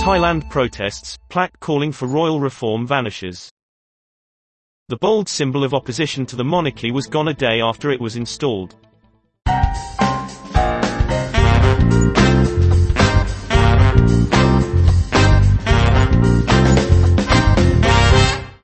Thailand protests, plaque calling for royal reform vanishes. The bold symbol of opposition to the monarchy was gone a day after it was installed.